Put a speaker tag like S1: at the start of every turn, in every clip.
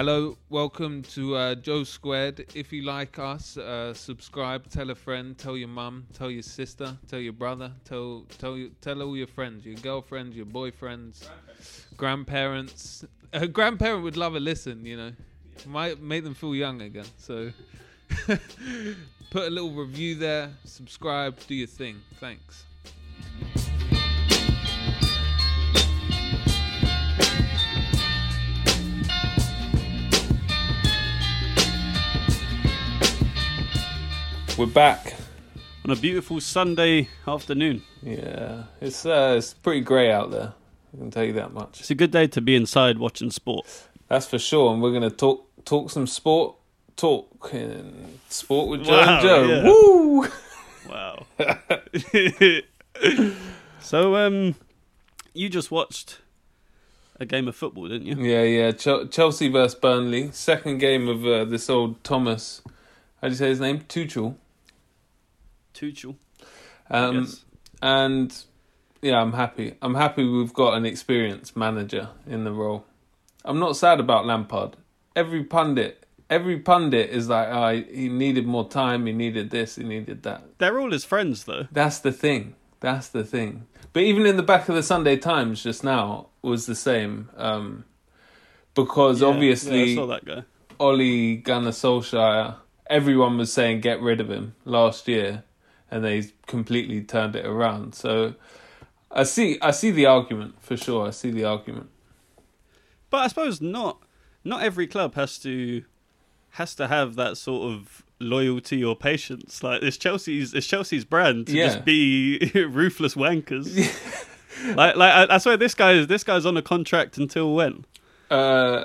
S1: Hello, welcome to uh, Joe Squared. If you like us, uh, subscribe, tell a friend, tell your mum, tell your sister, tell your brother, tell tell you, tell all your friends, your girlfriends, your boyfriends, grandparents. A grandparent would love a listen, you know, might make them feel young again. So, put a little review there, subscribe, do your thing. Thanks.
S2: We're back.
S3: on a beautiful Sunday afternoon.
S2: Yeah, it's uh, it's pretty grey out there. I can tell you that much.
S3: It's a good day to be inside watching sport.
S2: That's for sure. And we're gonna talk talk some sport. Talk in sport with Joe
S3: Wow,
S2: and Joe.
S3: yeah.
S2: Woo!
S3: Wow. so, um, you just watched a game of football, didn't you?
S2: Yeah, yeah. Ch- Chelsea versus Burnley. Second game of uh, this old Thomas. How do you say his name? Tuchel.
S3: Tuchel.
S2: Um,
S3: yes.
S2: And yeah, I'm happy. I'm happy we've got an experienced manager in the role. I'm not sad about Lampard. Every pundit, every pundit is like, oh, he needed more time. He needed this. He needed that.
S3: They're all his friends, though.
S2: That's the thing. That's the thing. But even in the back of the Sunday Times just now was the same. Um, because
S3: Yeah,
S2: obviously
S3: yeah, I saw that guy.
S2: Ole Gunnar Solskjaer, everyone was saying get rid of him last year, and they completely turned it around. So I see, I see the argument for sure. I see the argument.
S3: But I suppose not. Not every club has to has to have that sort of loyalty or patience. Like it's Chelsea's, it's Chelsea's brand to
S2: Yeah.
S3: just be ruthless wankers. like, like I, I swear, this guy is this guy's on a contract until when?
S2: Uh,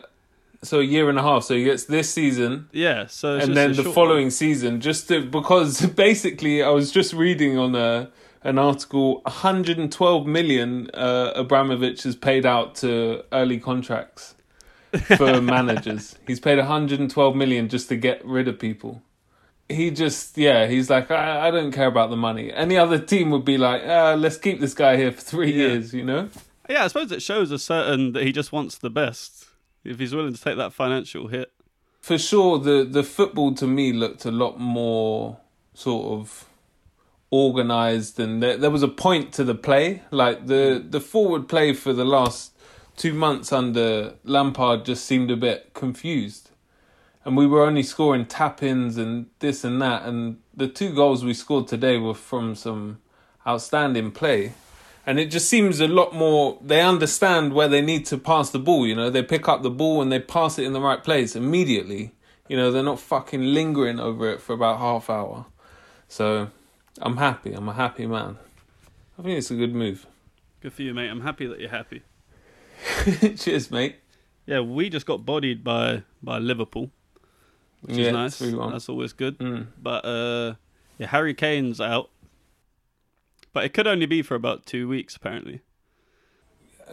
S2: so a year and a half. So he gets this season,
S3: Yeah. So it's
S2: and then the following season, just to, because basically I was just reading on a an article, 112 million uh, Abramovich has paid out to early contracts for managers. He's paid 112 million just to get rid of people. He just, yeah, he's like, I, I don't care about the money. Any other team would be like, uh, let's keep this guy here for three
S3: Yeah.
S2: years, you know?
S3: Yeah, I suppose it shows a certain that he just wants the best. If he's willing to take that financial hit.
S2: for sure the the football to me looked a lot more sort of organized and there, there was a point to the play. Like the the forward play for the last two months under Lampard just seemed a bit confused. And we were only scoring tap-ins and this and that and the two goals we scored today were from some outstanding play and it just seems a lot more they understand where they need to pass the ball you know they pick up the ball and they pass it in the right place immediately you know they're not fucking lingering over it for about half hour so i'm happy i'm a happy man i think it's a good move
S3: Good for you, mate. I'm happy that you're happy.
S2: cheers mate
S3: Yeah, we just got bodied by by Liverpool, which
S2: yeah
S3: is nice.
S2: 3-1.
S3: That's always good.
S2: Mm.
S3: But uh, yeah, Harry Kane's out, but it could only be for about two weeks, apparently.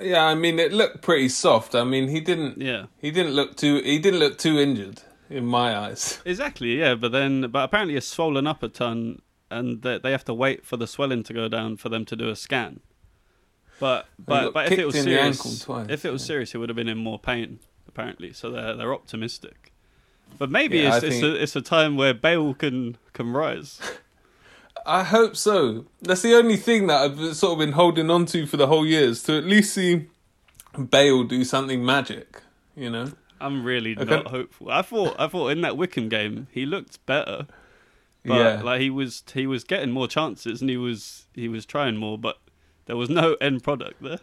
S2: yeah i mean it looked pretty soft i mean he didn't
S3: Yeah,
S2: he didn't look too he didn't look too injured in my eyes
S3: exactly. Yeah, but then, but apparently it's swollen up a ton, and they, they have to wait for the swelling to go down for them to do a scan. But but but if it was serious,
S2: twice,
S3: if it was
S2: yeah.
S3: serious, it would have been in more pain. Apparently, so they're they're optimistic. But maybe
S2: Yeah,
S3: it's it's
S2: think-
S3: a it's a time where Bale can can rise.
S2: I hope so. That's the only thing that I've sort of been holding on to for the whole year is to at least see Bale do something magic. You know,
S3: I'm really
S2: Okay.
S3: not hopeful. I thought I thought in that Wycombe game he looked better, but
S2: yeah,
S3: like he was he was getting more chances and he was he was trying more, but there was no end product there.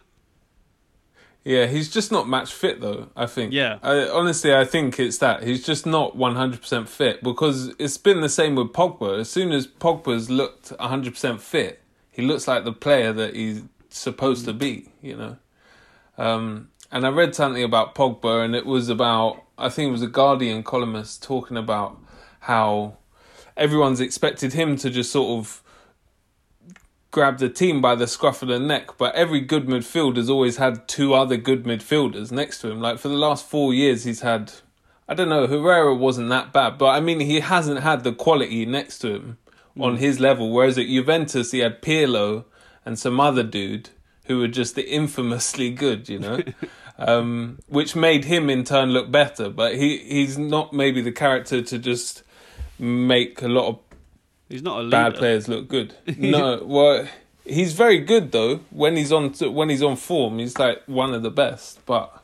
S2: Yeah. He's just not match fit though. I think.
S3: Yeah.
S2: I, honestly, I think it's that he's just not one hundred percent fit because it's been the same with Pogba. As soon as Pogba's looked one hundred percent fit, he looks like the player that he's supposed to be. You know. Um, and I read something about Pogba, and it was about I think it was a Guardian columnist talking about how everyone's expected him to just sort of grab the team by the scruff of the neck, but every good midfielder's always had two other good midfielders next to him. Like for the last four years, he's had. I don't know. Herrera wasn't that bad, but I mean, he hasn't had the quality next to him on his level. Whereas at Juventus, he had Pirlo and some other dude who were just the infamously good, you know, um, which made him in turn look better. But he he's not maybe the character to just make a lot of
S3: He's not a leader.
S2: bad players look good. No, well, he's very good though. When he's on when he's on form, he's like one of the best. But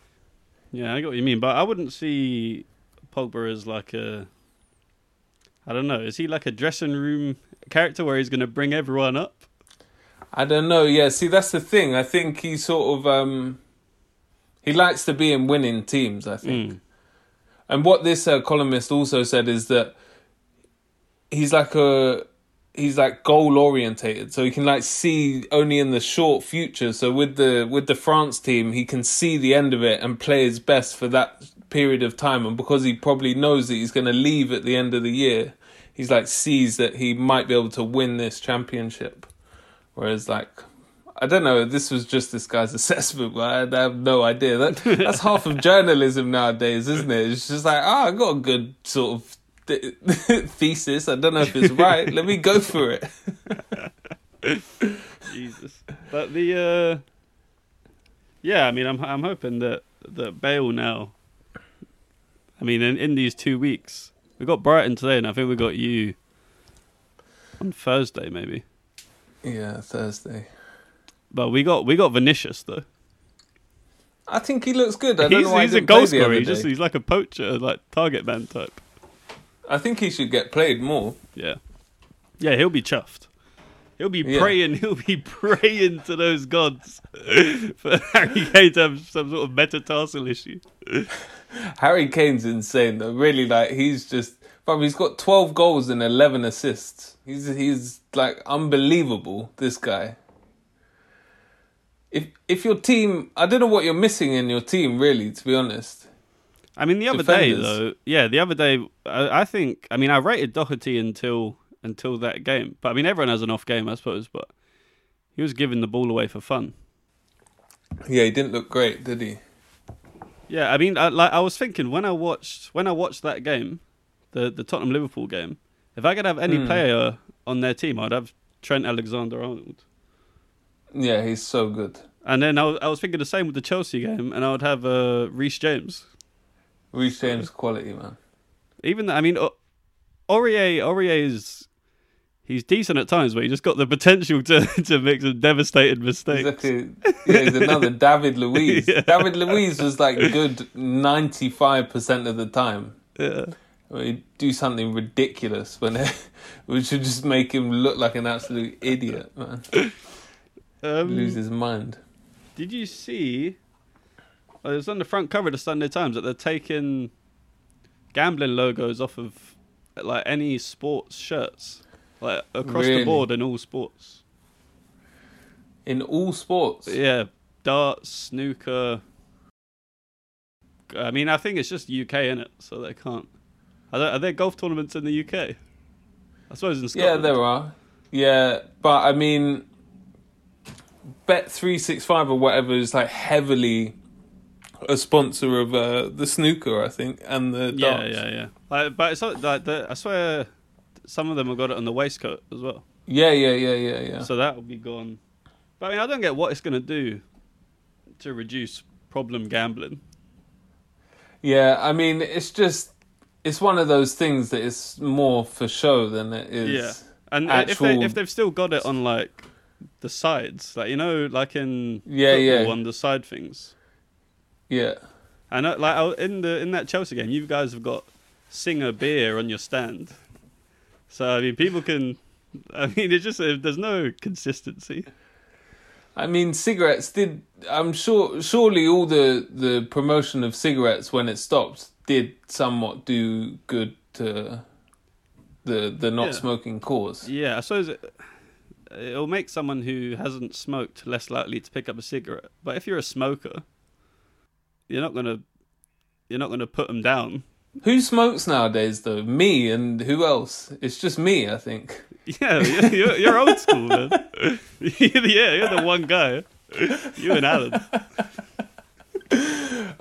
S3: Yeah, I get what you mean, but I wouldn't see Pogba as like a. I don't know. Is he like a dressing room character where he's going to bring everyone up?
S2: I don't know. Yeah, see, that's the thing. I think he sort of um, he likes to be in winning teams. I think.
S3: Mm.
S2: And what this uh, columnist also said is that he's like a he's like goal orientated, so he can like see only in the short future. So with the with the France team, he can see the end of it and play his best for that period of time. And because he probably knows that he's going to leave at the end of the year, he's like sees that he might be able to win this championship. Whereas like. I don't know. This was just this guy's assessment, but I have no idea. That that's half of journalism nowadays, isn't it? It's just like, oh, I got a good sort of th- thesis. I don't know if it's right. Let me go for it.
S3: Jesus. But the uh yeah, I mean, I'm I'm hoping that that Bale now. I mean, in, in these two weeks, we got Brighton today, and I think we got you on Thursday, maybe.
S2: Yeah, Thursday.
S3: But we got we got Vinicius though.
S2: I think he looks good. I don't
S3: He's,
S2: know why
S3: he's
S2: he
S3: a goal scorer. He's just he's like a poacher, like target man type.
S2: I think he should get played more.
S3: Yeah, yeah, he'll be chuffed. He'll be
S2: Yeah.
S3: praying. He'll be praying to those gods for Harry Kane to have some sort of metatarsal issue.
S2: Harry Kane's insane though. Really, like he's just. But he's got twelve goals and eleven assists. He's he's like unbelievable. This guy. If if your team, I don't know what you're missing in your team, really. To be honest.
S3: I mean, the other day though, yeah, the other day, I, I think, I mean, I rated Doherty until until that game, but I mean, everyone has an off game, I suppose, but he was giving the ball away for fun.
S2: Yeah, he didn't look great, did he?
S3: Yeah, I mean, I, like I was thinking when I watched when I watched that game, the the Tottenham Liverpool game, if I could have any
S2: Hmm.
S3: player on their team, I'd have Trent Alexander Arnold.
S2: Yeah, he's so good.
S3: And then I was, I was thinking the same with the Chelsea game, and I would have uh, Reece James.
S2: Reece James quality, man.
S3: Even I mean, Aurier Aurier is he's decent at times, but he just got the potential to to make some devastating mistakes.
S2: Exactly. Yeah, he's another David Luiz.
S3: Yeah.
S2: David Luiz was like good ninety five percent of the time.
S3: Yeah.
S2: He'd do something ridiculous when which would just make him look like an absolute idiot, man.
S3: Um,
S2: Lose his mind.
S3: Did you see? It was on the front cover of the Sunday Times that they're taking gambling logos off of like any sports shirts, like across
S2: Really?
S3: the board in all sports.
S2: In all sports.
S3: Yeah, darts, snooker. I mean, I think it's just UK in it, so they can't. Are there, are there golf tournaments in the UK? I suppose in Scotland.
S2: Yeah, there are. Yeah, but I mean, Bet three six five or whatever is like heavily a sponsor of uh, the snooker, I think, and the
S3: Yeah,
S2: darts.
S3: yeah, yeah. Like, but it's not, like the, I swear, some of them have got it on the waistcoat as well.
S2: yeah, yeah, yeah, yeah, yeah.
S3: So that will be gone. But I mean, I don't get what it's going to do to reduce problem gambling.
S2: Yeah, I mean, it's just it's one of those things that is more for show than it is.
S3: Yeah. And uh, if they if they've still got it on like the sides, like you know, like in
S2: Yeah, yeah.
S3: on the side things.
S2: Yeah,
S3: I know, like in the in that Chelsea game, you guys have got Singha beer on your stand. So I mean, people can. I mean, it's just there's no consistency.
S2: I mean, cigarettes did. I'm sure. Surely, all the the promotion of cigarettes when it stopped did somewhat do good to the the not
S3: Yeah.
S2: smoking cause.
S3: Yeah, I suppose it, it'll make someone who hasn't smoked less likely to pick up a cigarette. But if you're a smoker, you're not gonna you're not gonna put them down
S2: Who smokes nowadays though? Me and who else? It's just me, I think.
S3: Yeah, you're, you're, old school, man. yeah, you're the one guy. You and Alan.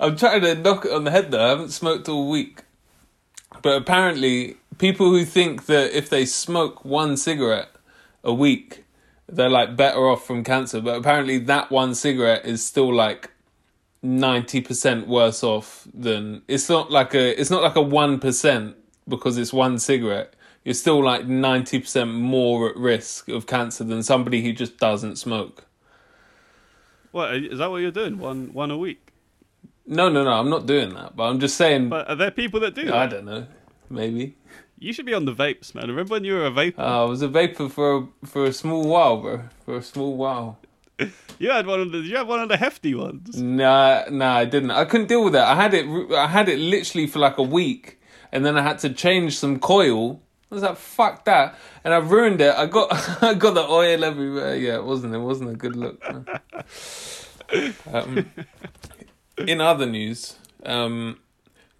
S2: I'm trying to knock it on the head though. I haven't smoked all week. But apparently, people who think that if they smoke one cigarette a week, they're like better off from cancer. But apparently, that one cigarette is still like ninety percent worse off than it's not like a it's not like a one percent because it's one cigarette. You're still like ninety percent more at risk of cancer than somebody who just doesn't smoke.
S3: What is that? What you're doing? One one a week?
S2: No, no, no. I'm not doing that. But I'm just saying.
S3: But are there people that do?
S2: I
S3: That?
S2: don't know. Maybe.
S3: You should be on the vapes, man. Remember when you were a vapor?
S2: Uh, I was a vapor for a, for a small while, bro. For a small while.
S3: you had one of the. You had one of the hefty ones.
S2: Nah, nah, I didn't. I couldn't deal with that. I had it. I had it literally for like a week, and then I had to change some coil. I was like, "Fuck that!" And I ruined it. I got, I got the oil everywhere. Yeah, it wasn't. It wasn't a good look. um, in other news, um,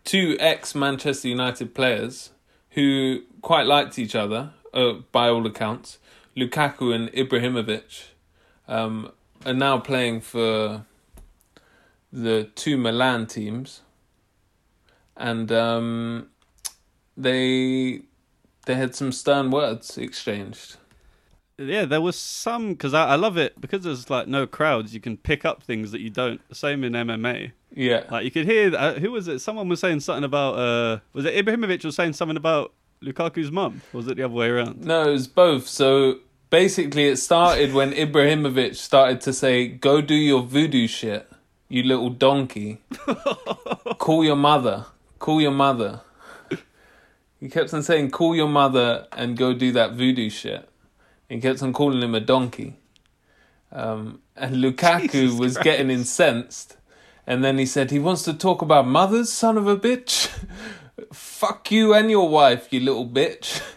S2: two ex Manchester United players who quite liked each other, uh, by all accounts, Lukaku and Ibrahimovic, um, are now playing for the two Milan teams, and um, they they had some stern words exchanged.
S3: Yeah, there was some because I, I love it because there's like no crowds. You can pick up things that you don't. The same in MMA.
S2: Yeah,
S3: Like you could hear uh, who was it? Someone was saying something about. uh Was it Ibrahimovic was saying something about Lukaku's mum? Was it the other way around?
S2: no, it was both. So basically, it started when Ibrahimovic started to say, "Go do your voodoo shit, you little donkey. Call your mother. Call your mother." He kept on saying, "Call your mother and go do that voodoo shit." He kept on calling him a donkey. Um, and Lukaku
S3: Jesus
S2: was
S3: Christ.
S2: getting incensed. And then he said, He wants to talk about mothers, son of a bitch. Fuck you and your wife, you little bitch.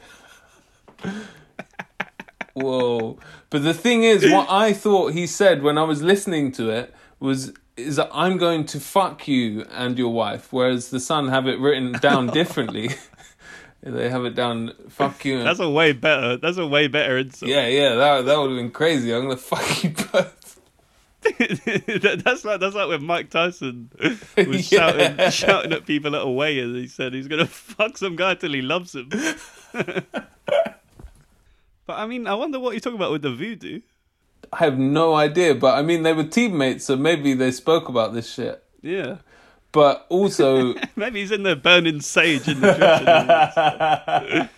S2: Whoa. But the thing is, what I thought he said when I was listening to it was, is that I'm going to fuck you and your wife, whereas the son have it written down differently. they have it down, fuck you. And,
S3: That's a way better. That's a way better insult.
S2: yeah, yeah, that, that would have been crazy. I'm going to fuck you both.
S3: That's like that's like when Mike Tyson was
S2: Yeah.
S3: shouting shouting at people at a weigh and he said he's gonna fuck some guy till he loves him. But I mean, I wonder what you're talking about with the voodoo.
S2: I have no idea, but I mean, they were teammates, so maybe they spoke about this shit.
S3: Yeah,
S2: But also,
S3: maybe he's in there burning sage in the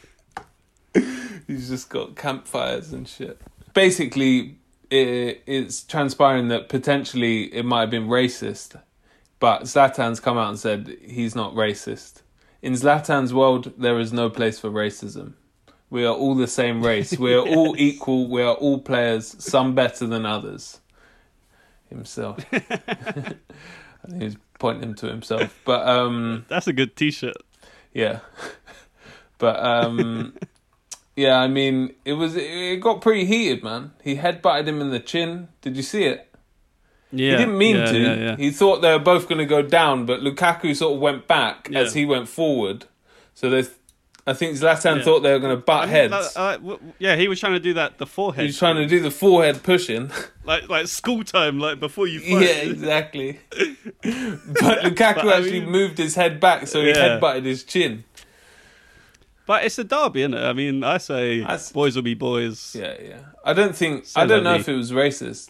S3: dressing
S2: he's just got campfires and shit. Basically, it, it's transpiring that potentially it might have been racist, but Zlatan's come out and said he's not racist. In Zlatan's world, there is no place for racism. We are all the same race. We are all equal. We are all players, some better than others. Himself. I think he's pointing him to himself. But um
S3: That's a good T-shirt.
S2: yeah. but um yeah, I mean, it was it got pretty heated, man. He headbutted him in the chin. Did you see it?
S3: Yeah,
S2: he didn't mean
S3: yeah,
S2: to.
S3: Yeah, yeah.
S2: He thought they were both going to go down, but Lukaku sort of went back as he went forward. So they, I think Zlatan
S3: Yeah.
S2: thought they were going to butt
S3: I mean,
S2: heads.
S3: uh, yeah, he was trying to do that. The forehead.
S2: he was trying to do the forehead pushing.
S3: like like school time, like before you
S2: yeah, exactly. but Lukaku
S3: But I
S2: actually
S3: mean-
S2: moved his head back, so he
S3: Yeah.
S2: headbutted his chin.
S3: But it's a derby, isn't it? I mean, I say
S2: That's-
S3: boys will be boys.
S2: Yeah, yeah. I don't think.
S3: So
S2: I don't know
S3: lovely.
S2: if it was racist.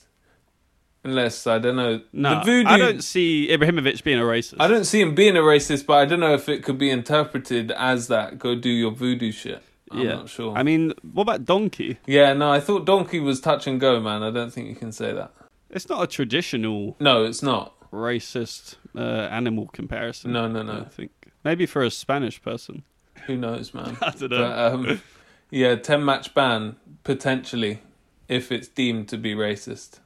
S2: Unless I don't know.
S3: No,
S2: the voodoo.
S3: I don't see Ibrahimovic being a racist.
S2: I don't see him being a racist, but I don't know if it could be interpreted as that. Go do your voodoo shit. I'm
S3: yeah.
S2: not sure.
S3: I mean, what about donkey?
S2: yeah, no, I thought donkey was touch and go, man. I don't think you can say that.
S3: It's not a traditional
S2: No, it's not.
S3: racist uh, animal comparison.
S2: No, no, no.
S3: don't think maybe for a Spanish person.
S2: Who knows, man?
S3: I don't know.
S2: But um, yeah, ten match ban potentially if it's deemed to be racist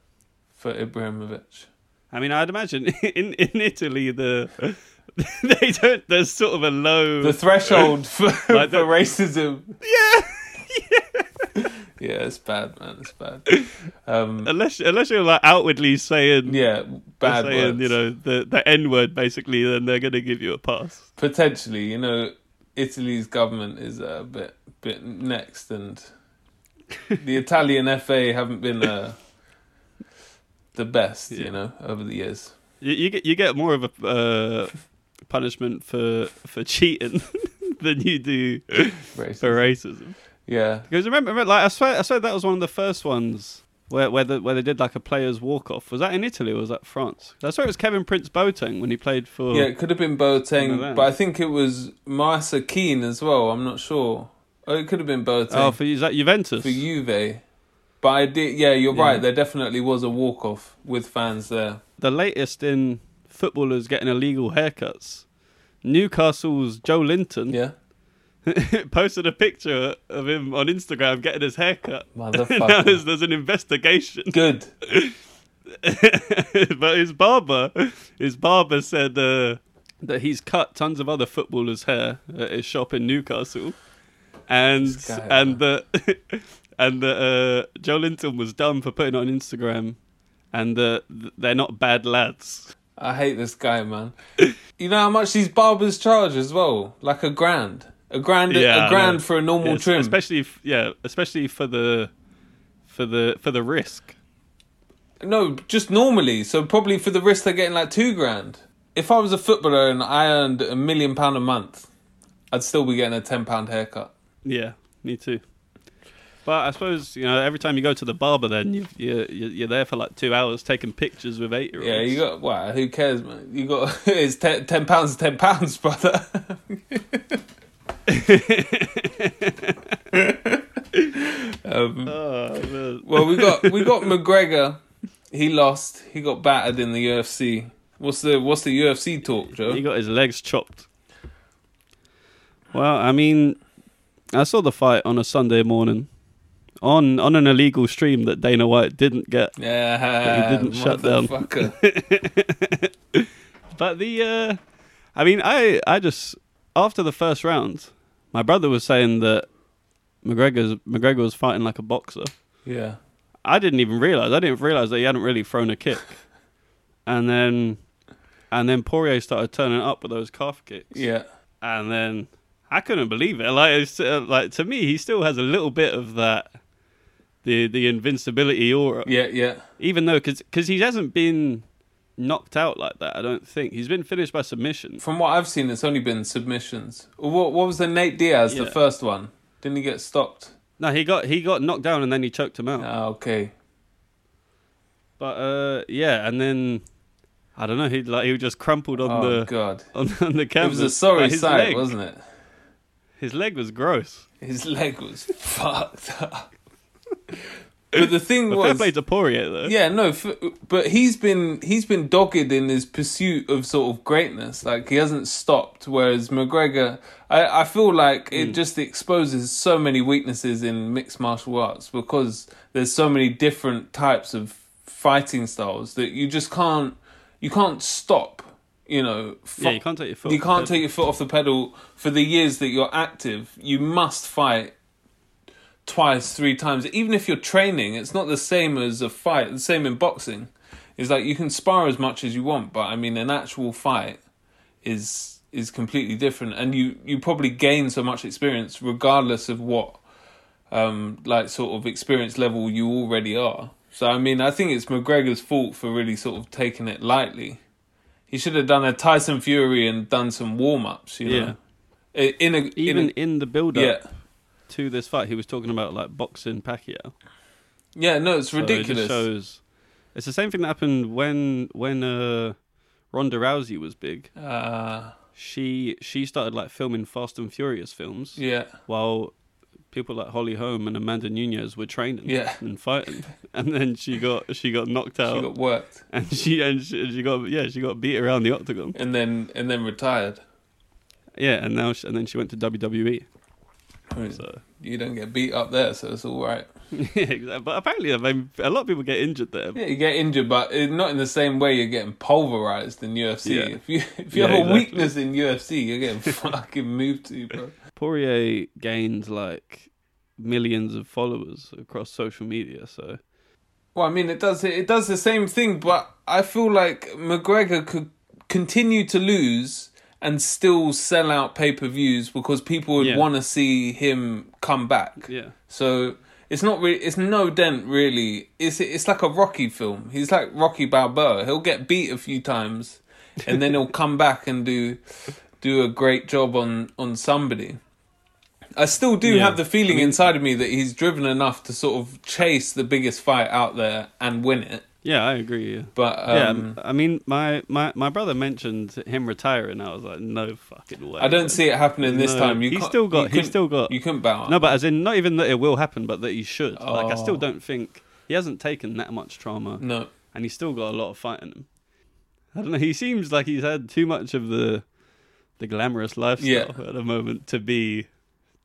S2: for Ibrahimovic.
S3: I mean, I'd imagine in in Italy the they don't. There's sort of a low.
S2: The threshold for,
S3: Like
S2: for racism.
S3: yeah.
S2: Yeah, it's bad, man. It's bad. Um,
S3: Unless unless you're like outwardly saying
S2: yeah, bad
S3: saying,
S2: words.
S3: you know, the the N word basically, then they're gonna give you a pass.
S2: Potentially, you know, Italy's government is a bit bit next, and the Italian FA haven't been uh, the best,
S3: Yeah.
S2: you know, over the years.
S3: You, you get you get more of a uh, punishment for for cheating than you do
S2: Racist.
S3: for racism.
S2: Yeah,
S3: Because remember, remember, like I swear, I swear that was one of the first ones where where, the, where they did like a players walk off. Was that in Italy or was that France? I swear it was Kevin Prince Boateng when he played for.
S2: yeah, it could have been Boateng, but I think it was Moise Kean as well. I'm not sure. Oh, it could have been Boateng
S3: Oh, for is that Juventus?
S2: for Juve. But I did, yeah, you're
S3: Yeah.
S2: right. There definitely was a walk off with fans there.
S3: the latest in footballers getting illegal haircuts. Newcastle's Joelinton
S2: Yeah,
S3: posted a picture of him on Instagram getting his haircut. now there's, there's an investigation.
S2: Good.
S3: but his barber, his barber said uh, that he's cut tons of other footballers' hair at his shop in Newcastle, and
S2: guy,
S3: and that and that uh, Joelinton was done for putting it on Instagram, and that they're not bad lads.
S2: I hate this guy, man. you know how much these barbers charge as well? Like a grand. A grand
S3: Yeah,
S2: a grand for a normal
S3: Yes,
S2: trim.
S3: especially if, yeah, especially for the for the for the risk.
S2: No, just normally. So probably for the risk they're getting like two grand. If I was a footballer and I earned a million pound a month, I'd still be getting a ten pound haircut.
S3: Yeah, me too. But I suppose you know every time you go to the barber, then you you you're you're there for like two hours taking pictures with eight year olds.
S2: Yeah, you got well, who cares, man? You got it's ten, ten pounds, ten pounds, brother. um,
S3: Oh,
S2: well, we got we got McGregor. He lost. He got battered in the UFC. What's the what's the UFC talk, Joe?
S3: he got his legs chopped. Well, I mean, I saw the fight on a Sunday morning on on an illegal stream that Dana White didn't get.
S2: Yeah,
S3: He didn't shut down. But the, uh, I mean, I I just after the first round, my brother was saying that McGregor's McGregor was fighting like a boxer.
S2: yeah,
S3: I didn't even realize. I didn't realize that he hadn't really thrown a kick, and then and then Poirier started turning up with those calf kicks.
S2: yeah.
S3: and then I couldn't believe it. Like, it's, uh, like to me, he still has a little bit of that, the the invincibility aura.
S2: Yeah, yeah.
S3: Even though, because he hasn't been knocked out like that. I don't think he's been finished by submission.
S2: From what I've seen, it's only been submissions. What what was the Nate Diaz, the first one? Didn't he get stopped?
S3: No, he got he got knocked down and then he choked him out.
S2: Ah, okay.
S3: But uh, yeah, and then I don't know. He like he just crumpled on
S2: oh
S3: the
S2: god,
S3: on, on the
S2: it
S3: canvas.
S2: was a sorry
S3: his
S2: sight,
S3: leg,
S2: wasn't it?
S3: His leg was gross.
S2: His leg was fucked up. But the thing
S3: But fair
S2: was,
S3: play to Poirier though.
S2: yeah, no, f- but he's been he's been dogged in his pursuit of sort of greatness. Like he hasn't stopped. Whereas McGregor, I I feel like it hmm. just exposes so many weaknesses in mixed martial arts because there's so many different types of fighting styles that you just can't you can't stop. You know,
S3: Yeah, you can't take your foot.
S2: you
S3: off
S2: can't
S3: pedal.
S2: take your foot off the pedal for the years that you're active. You must fight twice, three times. Even if you're training, it's not the same as a fight. The same in boxing. is like you can spar as much as you want, but I mean, an actual fight is is completely different, and you you probably gain so much experience regardless of what um like sort of experience level you already are. So I mean, I think it's McGregor's fault for really sort of taking it lightly. He should have done a Tyson Fury and done some warm ups. You know,
S3: Yeah.
S2: In a
S3: Even
S2: in
S3: in the build up
S2: yeah
S3: to this fight, he was talking about like boxing Pacquiao.
S2: yeah no, it's
S3: So it
S2: ridiculous.
S3: just shows it's the same thing that happened when when uh, Ronda Rousey was big.
S2: uh,
S3: She she started like filming Fast and Furious films
S2: yeah,
S3: while people like Holly Holm and Amanda Nunes were training
S2: Yeah.
S3: and fighting, and then she got she got knocked out
S2: she got worked
S3: and she and she, she got yeah she got beat around the octagon.
S2: and then and then retired.
S3: Yeah, and now she, and then she went to WWE. So
S2: you don't get beat up there, so it's all right.
S3: yeah, exactly. But apparently, I mean, a lot of people get injured there.
S2: Yeah, you get injured, but not in the same way you're getting pulverized in UFC.
S3: Yeah.
S2: If you if you
S3: Yeah,
S2: have a
S3: exactly.
S2: weakness in UFC, you're getting fucking moved to, bro.
S3: Poirier gained like millions of followers across social media, so
S2: Well, I mean, it does it does the same thing, but I feel like McGregor could continue to lose and still sell out pay per views because people would
S3: Yeah.
S2: want to see him come back.
S3: Yeah.
S2: So it's not really it's no dent really. It's it's like a Rocky film. He's like Rocky Balboa. He'll get beat a few times and then he'll come back and do do a great job on on somebody. I still do
S3: Yeah.
S2: have the feeling
S3: I mean-
S2: inside of me that he's driven enough to sort of chase the biggest fight out there and win it.
S3: Yeah, I agree. Yeah.
S2: But um,
S3: yeah, I mean, my, my, my brother mentioned him retiring. I was like, no fucking way.
S2: I don't see it happening this
S3: No,
S2: time. You
S3: he's still got. He's still got.
S2: You couldn't bow.
S3: No, but as in, not even that it will happen, but that he should. Like, I still
S2: Oh.
S3: don't think he hasn't taken that much trauma,
S2: no.
S3: and he's still got a lot of fight in him. I don't know. He seems like he's had too much of the, the glamorous lifestyle
S2: Yeah.
S3: at the moment to be,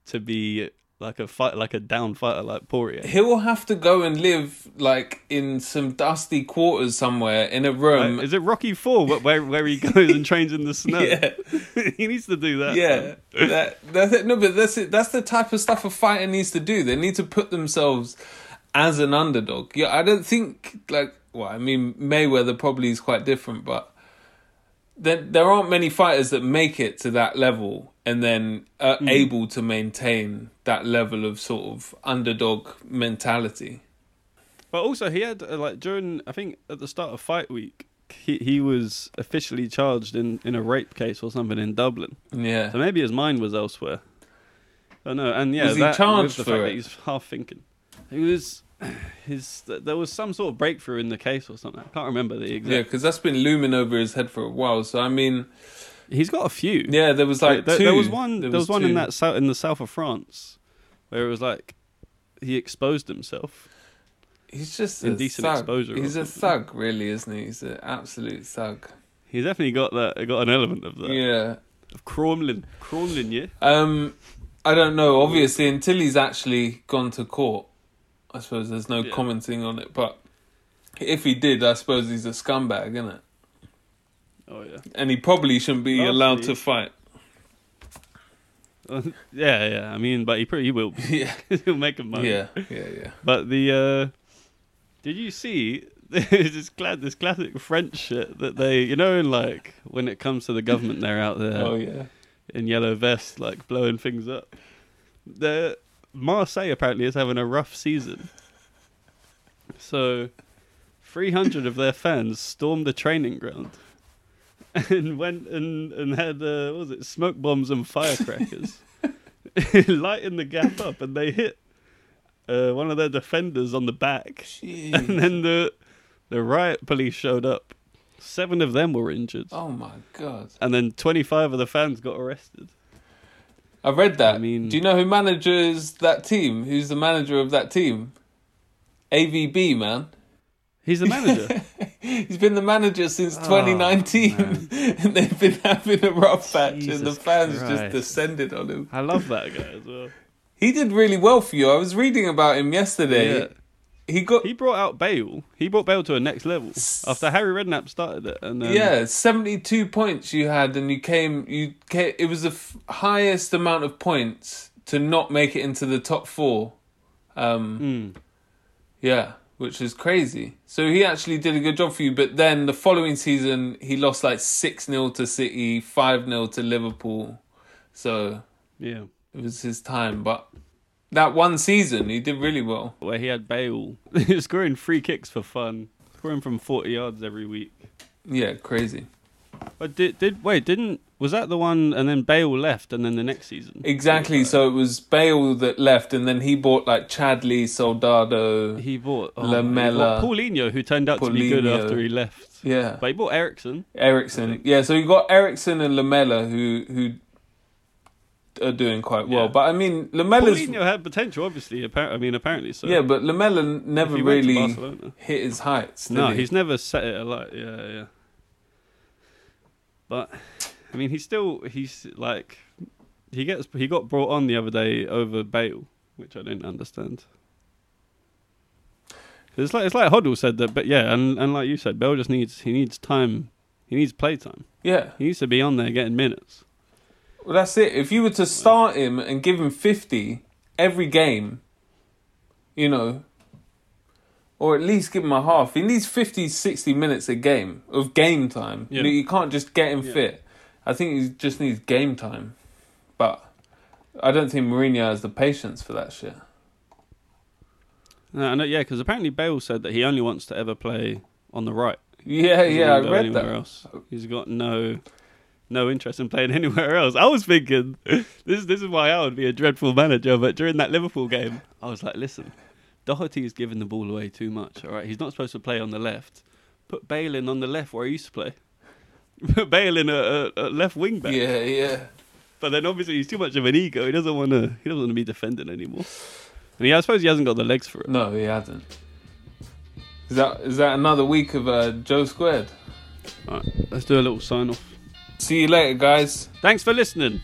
S3: to be like a fight, like a down fighter like Poirier.
S2: He'll have to go and live like in some dusty quarters somewhere in a room.
S3: Right? Is it Rocky Four wh- where where he goes and trains in the snow?
S2: Yeah.
S3: he needs to do that.
S2: Yeah, that, that's it. No, but that's it. That's the type of stuff a fighter needs to do. They need to put themselves as an underdog. Yeah, I don't think like. Well, I mean, Mayweather probably is quite different, but there there aren't many fighters that make it to that level and then are able to maintain that level of sort of underdog mentality.
S3: But also, he had uh, like during I think at the start of fight week, he he was officially charged in in a rape case or something in Dublin.
S2: Yeah,
S3: So maybe his mind was elsewhere. I don't know, and yeah,
S2: Was he
S3: that,
S2: charged
S3: the
S2: for
S3: fact
S2: it?
S3: that he's half thinking. He was his. There was some sort of breakthrough in the case or something. I can't remember the exact.
S2: yeah, because that's been looming over his head for a while. So I mean,
S3: He's got a few.
S2: yeah, there was like
S3: there,
S2: two.
S3: there was one. There, was, one in that south in the south of France, where it was like he exposed himself.
S2: He's just a
S3: Indecent
S2: thug.
S3: exposure
S2: He's a thug, really, isn't he? He's an absolute thug.
S3: He's definitely got that. Got an element of that.
S2: Yeah.
S3: Of Crumlin, Crumlin, yeah.
S2: Um, I don't know. Obviously, until he's actually gone to court, I suppose there's no
S3: Yeah.
S2: commenting on it. But if he did, I suppose he's a scumbag, isn't it?
S3: Oh yeah.
S2: And he probably shouldn't be allowed to fight.
S3: yeah, yeah. I mean, but he pretty he will.
S2: yeah,
S3: He'll make him money.
S2: yeah, yeah, yeah.
S3: But the uh did you see this glad this classic French shit that they you know like when it comes to the government they're out there
S2: Oh yeah.
S3: in yellow vests like blowing things up. The Marseille apparently is having a rough season. So 300 of their fans stormed the training ground and went and and had uh, what was it smoke bombs and firecrackers lighting the gap up and they hit uh, one of their defenders on the back and then the the riot police showed up seven of them were injured
S2: Oh my god.
S3: and then 25 of the fans got arrested
S2: I read that.
S3: I mean-
S2: do you know who manages that team? Who's the manager of that team? AVB, man.
S3: He's the manager
S2: He's been the manager since
S3: Oh,
S2: 2019,
S3: man.
S2: and they've been having a rough patch, and the
S3: Jesus
S2: fans just descended on him.
S3: i love that guy as well
S2: He did really well for you. I was reading about him yesterday.
S3: Yeah.
S2: He got
S3: He brought out Bale. He brought Bale to a next level after Harry Redknapp started it. And then,
S2: yeah, 72 points you had, and you came. You came, It was the f- highest amount of points to not make it into the top four. Um,
S3: Mm.
S2: Yeah, which is crazy. So he actually did a good job for you, but then the following season he lost like 6 0 to City, 5 0 to Liverpool. So
S3: yeah.
S2: it was his time. But that one season he did really well.
S3: Where he had Bale he was scoring free kicks for fun, scoring from 40 yards every week.
S2: Yeah, crazy.
S3: But did did wait? Didn't was that the one? And then Bale left, and then the next season.
S2: Exactly. So it was Bale that left, and then he bought like Chadli, Soldado.
S3: he bought oh,
S2: Lamela.
S3: he bought Paulinho, who turned out to be good after he left.
S2: Yeah,
S3: But he bought Eriksen.
S2: Eriksen. Yeah, so you got Eriksen and Lamela who who are doing quite well.
S3: Yeah.
S2: But I mean, Lamela's
S3: Paulinho had potential, obviously. Appar- I mean, apparently so.
S2: yeah, but Lamela never
S3: If he went to
S2: really hit his heights.
S3: No,
S2: he?
S3: he's never set it alight. Yeah, yeah. But I mean, he's still he's like he gets he got brought on the other day over Bale, which I don't understand. It's like it's like Hoddle said that, but yeah, and and like you said, Bale just needs he needs time, he needs play time.
S2: yeah.
S3: He needs to be on there getting minutes.
S2: Well, that's it. If you were to start him and give him fifty every game, you know, or at least give him a half. He needs 50, 60 minutes a game of game time.
S3: Yeah.
S2: You, you can't just get him
S3: Yeah.
S2: fit. I think he just needs game time. But I don't think Mourinho has the patience for that shit.
S3: No, yeah, because apparently Bale said that he only wants to ever play on the right.
S2: Yeah, yeah, I read
S3: anywhere
S2: that.
S3: Else. He's got no no interest in playing anywhere else. I was thinking this this is why I would be a dreadful manager. But during that Liverpool game, I was like, listen, Doherty is giving the ball away too much. All right, he's not supposed to play on the left. Put Bale in on the left where he used to play. Put Bale in a, a, a left wing back.
S2: Yeah, yeah.
S3: But then obviously he's too much of an ego. He doesn't want to. He doesn't want to be defending anymore. And he, I suppose he hasn't got the legs for it.
S2: No, he hasn't. Is that is that another week of uh, Joe Squared?
S3: All right, let's do a little sign off.
S2: See you later, guys.
S3: Thanks for listening.